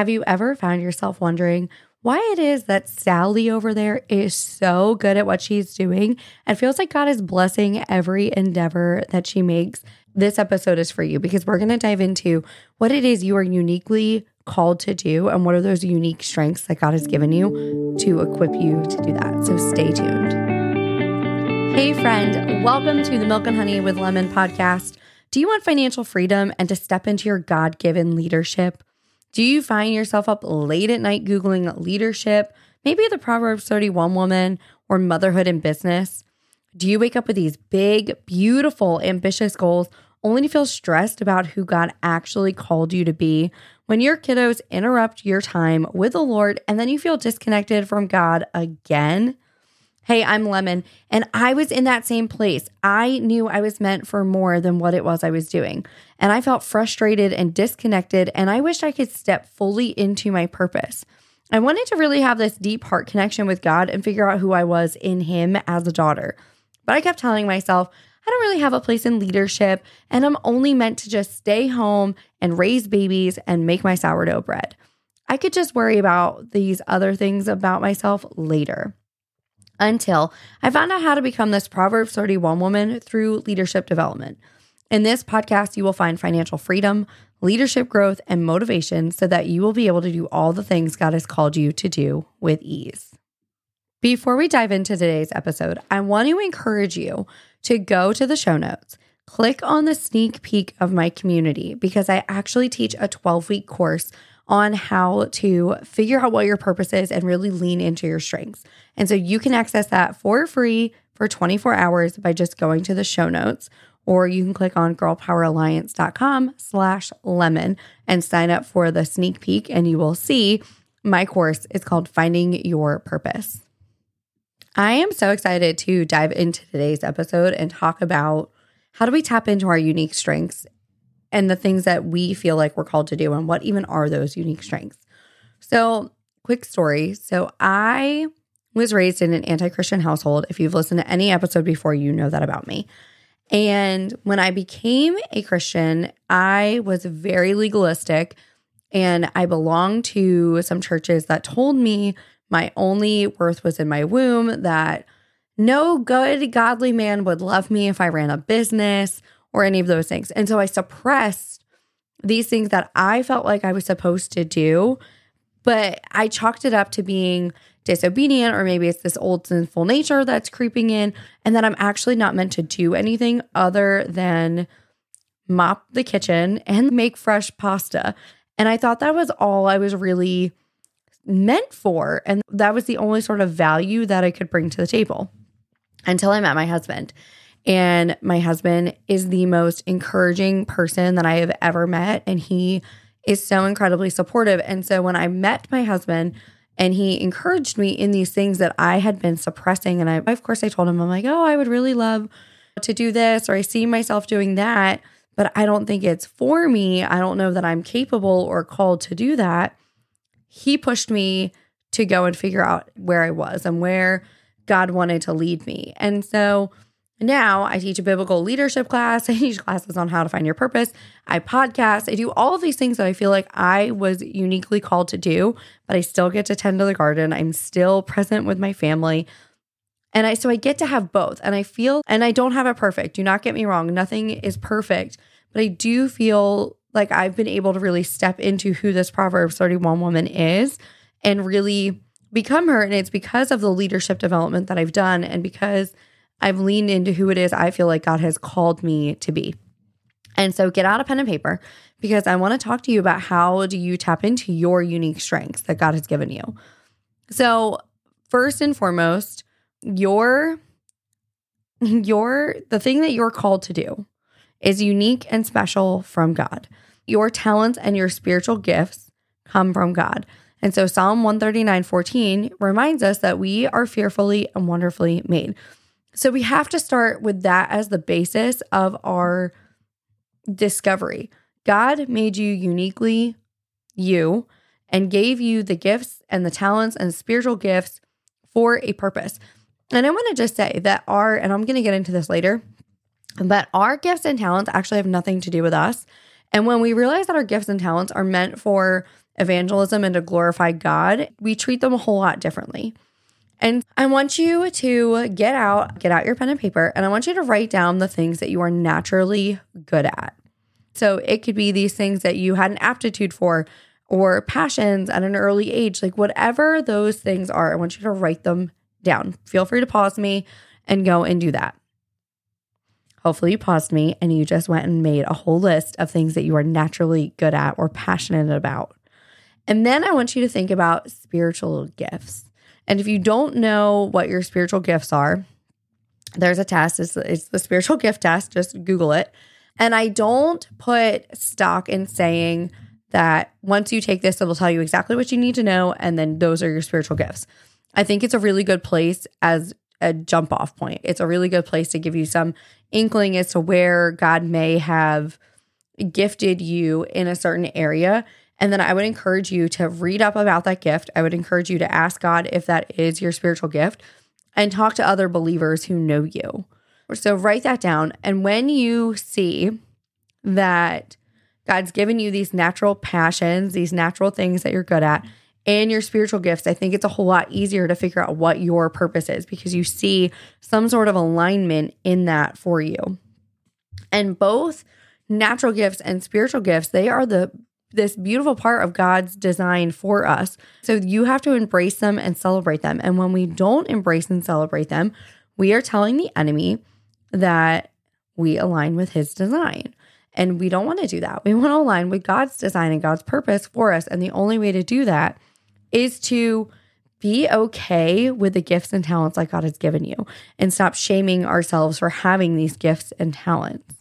Have you ever found yourself wondering why it is that Sally over there is so good at what she's doing and feels like God is blessing every endeavor that she makes? This episode is for you because we're going to dive into what it is you are uniquely called to do and what are those unique strengths that God has given you to equip you to do that. So stay tuned. Hey, friend, welcome to the Milk and Honey with Lemon podcast. Do you want financial freedom and to step into your God given leadership? Do you find yourself up late at night Googling leadership, maybe the Proverbs 31 woman or motherhood and business? Do you wake up with these big, beautiful, ambitious goals only to feel stressed about who God actually called you to be when your kiddos interrupt your time with the Lord and then you feel disconnected from God again? Hey, I'm Lemon, and I was in that same place. I knew I was meant for more than what it was I was doing. And I felt frustrated and disconnected, and I wished I could step fully into my purpose. I wanted to really have this deep heart connection with God and figure out who I was in Him as a daughter. But I kept telling myself, I don't really have a place in leadership, and I'm only meant to just stay home and raise babies and make my sourdough bread. I could just worry about these other things about myself later until I found out how to become this Proverbs 31 woman through leadership development. In this podcast, you will find financial freedom, leadership growth, and motivation so that you will be able to do all the things God has called you to do with ease. Before we dive into today's episode, I want to encourage you to go to the show notes, click on the sneak peek of my community because I actually teach a 12 week course on how to figure out what your purpose is and really lean into your strengths. And so you can access that for free for 24 hours by just going to the show notes or you can click on girlpoweralliance.com slash lemon and sign up for the sneak peek and you will see my course is called finding your purpose i am so excited to dive into today's episode and talk about how do we tap into our unique strengths and the things that we feel like we're called to do and what even are those unique strengths. So, quick story. So, I was raised in an anti Christian household. If you've listened to any episode before, you know that about me. And when I became a Christian, I was very legalistic and I belonged to some churches that told me my only worth was in my womb, that no good, godly man would love me if I ran a business or any of those things. And so I suppressed these things that I felt like I was supposed to do, but I chalked it up to being disobedient, or maybe it's this old sinful nature that's creeping in, and that I'm actually not meant to do anything other than mop the kitchen and make fresh pasta. And I thought that was all I was really meant for. And that was the only sort of value that I could bring to the table until I met my husband. And my husband is the most encouraging person that I have ever met. And he is so incredibly supportive. And so when I met my husband, and he encouraged me in these things that I had been suppressing. And I, of course, I told him, I'm like, oh, I would really love to do this, or I see myself doing that, but I don't think it's for me. I don't know that I'm capable or called to do that. He pushed me to go and figure out where I was and where God wanted to lead me. And so, now I teach a biblical leadership class. I teach classes on how to find your purpose. I podcast. I do all of these things that I feel like I was uniquely called to do, but I still get to tend to the garden. I'm still present with my family. And I so I get to have both. And I feel and I don't have it perfect. Do not get me wrong. Nothing is perfect, but I do feel like I've been able to really step into who this Proverbs 31 woman is and really become her and it's because of the leadership development that I've done and because I've leaned into who it is I feel like God has called me to be. And so get out a pen and paper because I want to talk to you about how do you tap into your unique strengths that God has given you. So, first and foremost, your your the thing that you're called to do is unique and special from God. Your talents and your spiritual gifts come from God. And so Psalm 139, 14 reminds us that we are fearfully and wonderfully made. So we have to start with that as the basis of our discovery. God made you uniquely you and gave you the gifts and the talents and spiritual gifts for a purpose. And I want to just say that our, and I'm going to get into this later, but our gifts and talents actually have nothing to do with us. And when we realize that our gifts and talents are meant for evangelism and to glorify God, we treat them a whole lot differently. And I want you to get out, get out your pen and paper, and I want you to write down the things that you are naturally good at. So it could be these things that you had an aptitude for or passions at an early age, like whatever those things are, I want you to write them down. Feel free to pause me and go and do that. Hopefully, you paused me and you just went and made a whole list of things that you are naturally good at or passionate about. And then I want you to think about spiritual gifts. And if you don't know what your spiritual gifts are, there's a test. It's, it's the spiritual gift test. Just Google it. And I don't put stock in saying that once you take this, it will tell you exactly what you need to know. And then those are your spiritual gifts. I think it's a really good place as a jump off point. It's a really good place to give you some inkling as to where God may have gifted you in a certain area. And then I would encourage you to read up about that gift. I would encourage you to ask God if that is your spiritual gift and talk to other believers who know you. So write that down. And when you see that God's given you these natural passions, these natural things that you're good at, and your spiritual gifts, I think it's a whole lot easier to figure out what your purpose is because you see some sort of alignment in that for you. And both natural gifts and spiritual gifts, they are the this beautiful part of God's design for us. So you have to embrace them and celebrate them. And when we don't embrace and celebrate them, we are telling the enemy that we align with his design. And we don't want to do that. We want to align with God's design and God's purpose for us. And the only way to do that is to be okay with the gifts and talents that God has given you and stop shaming ourselves for having these gifts and talents.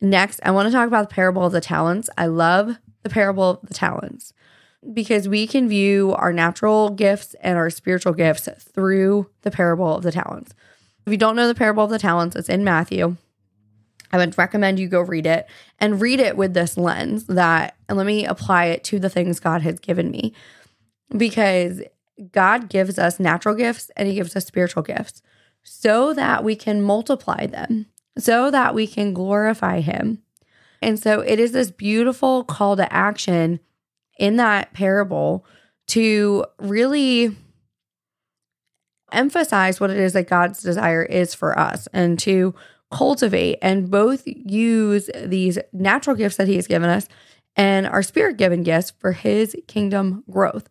Next, I want to talk about the parable of the talents. I love the parable of the talents because we can view our natural gifts and our spiritual gifts through the parable of the talents. If you don't know the parable of the talents, it's in Matthew. I would recommend you go read it and read it with this lens that, and let me apply it to the things God has given me because God gives us natural gifts and He gives us spiritual gifts so that we can multiply them, so that we can glorify Him. And so it is this beautiful call to action in that parable to really emphasize what it is that God's desire is for us and to cultivate and both use these natural gifts that He has given us and our spirit given gifts for His kingdom growth.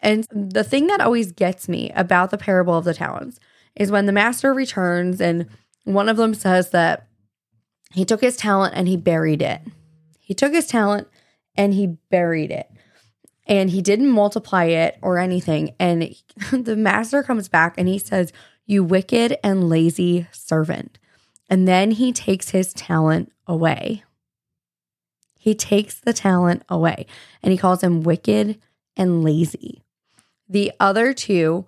And the thing that always gets me about the parable of the talents is when the master returns and one of them says that he took his talent and he buried it. He took his talent and he buried it. And he didn't multiply it or anything. And the master comes back and he says, You wicked and lazy servant. And then he takes his talent away. He takes the talent away and he calls him wicked and lazy. The other two,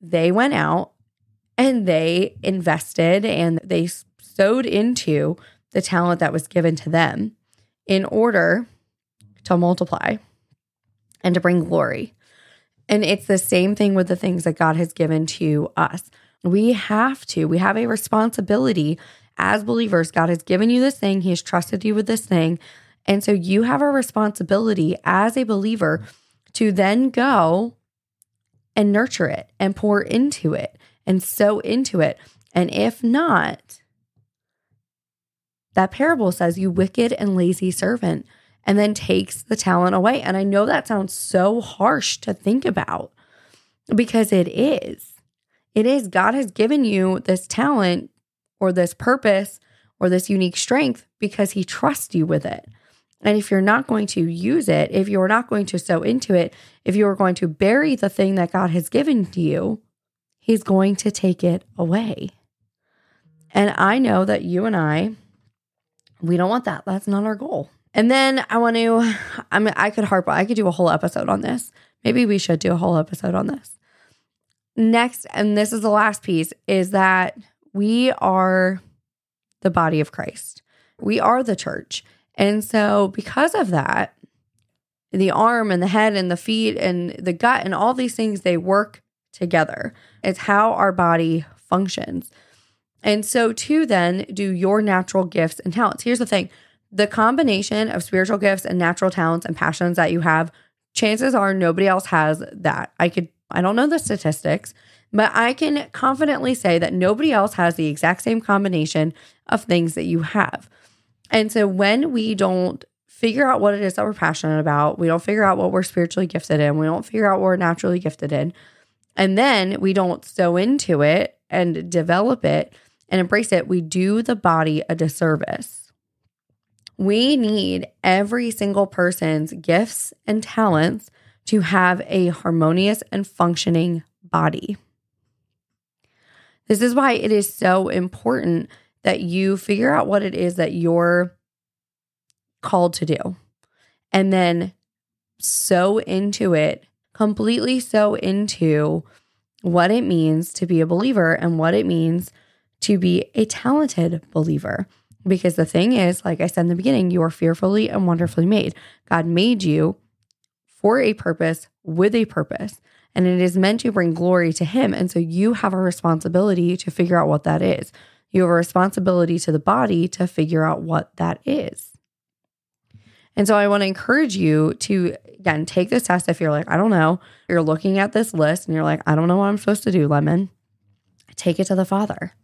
they went out and they invested and they sowed into the talent that was given to them in order to multiply and to bring glory. And it's the same thing with the things that God has given to us. We have to, we have a responsibility as believers. God has given you this thing, He has trusted you with this thing. And so you have a responsibility as a believer to then go and nurture it and pour into it and sow into it. And if not, that parable says, You wicked and lazy servant, and then takes the talent away. And I know that sounds so harsh to think about because it is. It is. God has given you this talent or this purpose or this unique strength because He trusts you with it. And if you're not going to use it, if you're not going to sow into it, if you are going to bury the thing that God has given to you, He's going to take it away. And I know that you and I, we don't want that. That's not our goal. And then I want to, I mean, I could harp, I could do a whole episode on this. Maybe we should do a whole episode on this. Next, and this is the last piece, is that we are the body of Christ. We are the church. And so, because of that, the arm and the head and the feet and the gut and all these things, they work together. It's how our body functions. And so, too, then do your natural gifts and talents. Here's the thing the combination of spiritual gifts and natural talents and passions that you have, chances are nobody else has that. I could, I don't know the statistics, but I can confidently say that nobody else has the exact same combination of things that you have. And so when we don't figure out what it is that we're passionate about, we don't figure out what we're spiritually gifted in, we don't figure out what we're naturally gifted in, and then we don't sow into it and develop it and embrace it, we do the body a disservice. We need every single person's gifts and talents to have a harmonious and functioning body. This is why it is so important that you figure out what it is that you're called to do and then sow into it, completely sow into what it means to be a believer and what it means to be a talented believer. Because the thing is, like I said in the beginning, you are fearfully and wonderfully made. God made you for a purpose with a purpose, and it is meant to bring glory to Him. And so you have a responsibility to figure out what that is. You have a responsibility to the body to figure out what that is. And so I want to encourage you to, again, take this test if you're like, I don't know. You're looking at this list and you're like, I don't know what I'm supposed to do, Lemon. Take it to the Father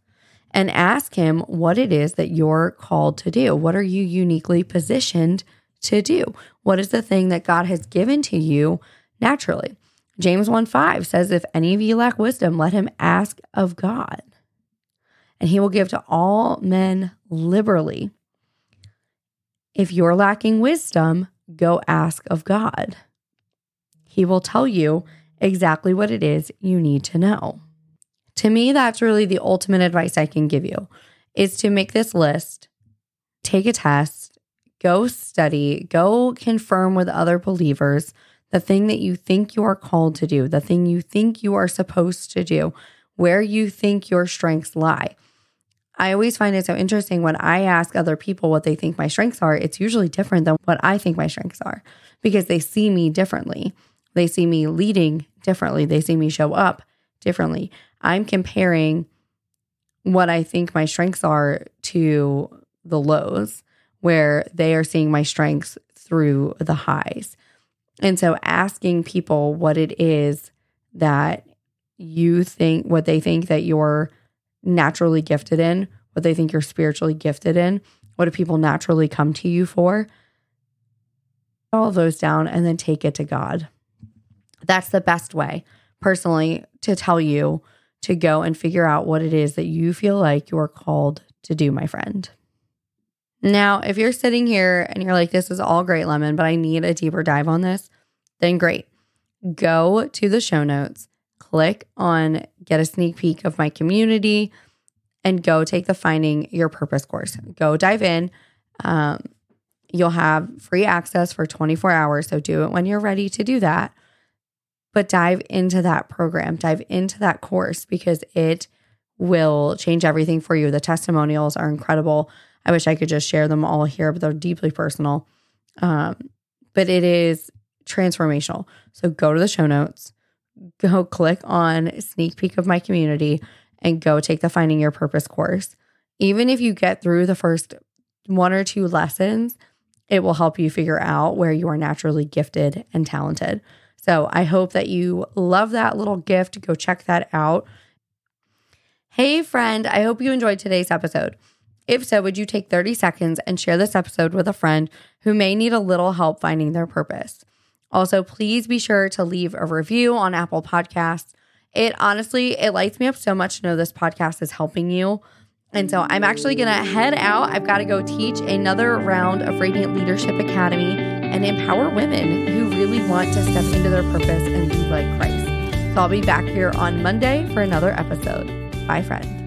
and ask Him what it is that you're called to do. What are you uniquely positioned to do? What is the thing that God has given to you naturally? James 1 5 says, If any of you lack wisdom, let him ask of God, and he will give to all men liberally. If you're lacking wisdom, go ask of God. He will tell you exactly what it is you need to know. To me, that's really the ultimate advice I can give you is to make this list, take a test, go study, go confirm with other believers the thing that you think you are called to do, the thing you think you are supposed to do, where you think your strengths lie. I always find it so interesting when I ask other people what they think my strengths are, it's usually different than what I think my strengths are because they see me differently. They see me leading differently. They see me show up differently. I'm comparing what I think my strengths are to the lows, where they are seeing my strengths through the highs. And so asking people what it is that you think, what they think that you're naturally gifted in, what they think you're spiritually gifted in, what do people naturally come to you for? All of those down and then take it to God. That's the best way, personally, to tell you to go and figure out what it is that you feel like you're called to do, my friend. Now, if you're sitting here and you're like, this is all great, Lemon, but I need a deeper dive on this, then great. Go to the show notes, click on get a sneak peek of my community, and go take the Finding Your Purpose course. Go dive in. Um, you'll have free access for 24 hours. So do it when you're ready to do that but dive into that program, dive into that course because it will change everything for you. The testimonials are incredible. I wish I could just share them all here, but they're deeply personal. Um, but it is transformational. So go to the show notes, go click on sneak peek of my community, and go take the Finding Your Purpose course. Even if you get through the first one or two lessons, it will help you figure out where you are naturally gifted and talented. So I hope that you love that little gift. Go check that out. Hey, friend, I hope you enjoyed today's episode. If so, would you take 30 seconds and share this episode with a friend who may need a little help finding their purpose? Also, please be sure to leave a review on Apple Podcasts. It honestly, it lights me up so much to know this podcast is helping you. And so I'm actually going to head out. I've got to go teach another round of Radiant Leadership Academy and empower women who really want to step into their purpose and be like Christ. So I'll be back here on Monday for another episode. Bye, friend.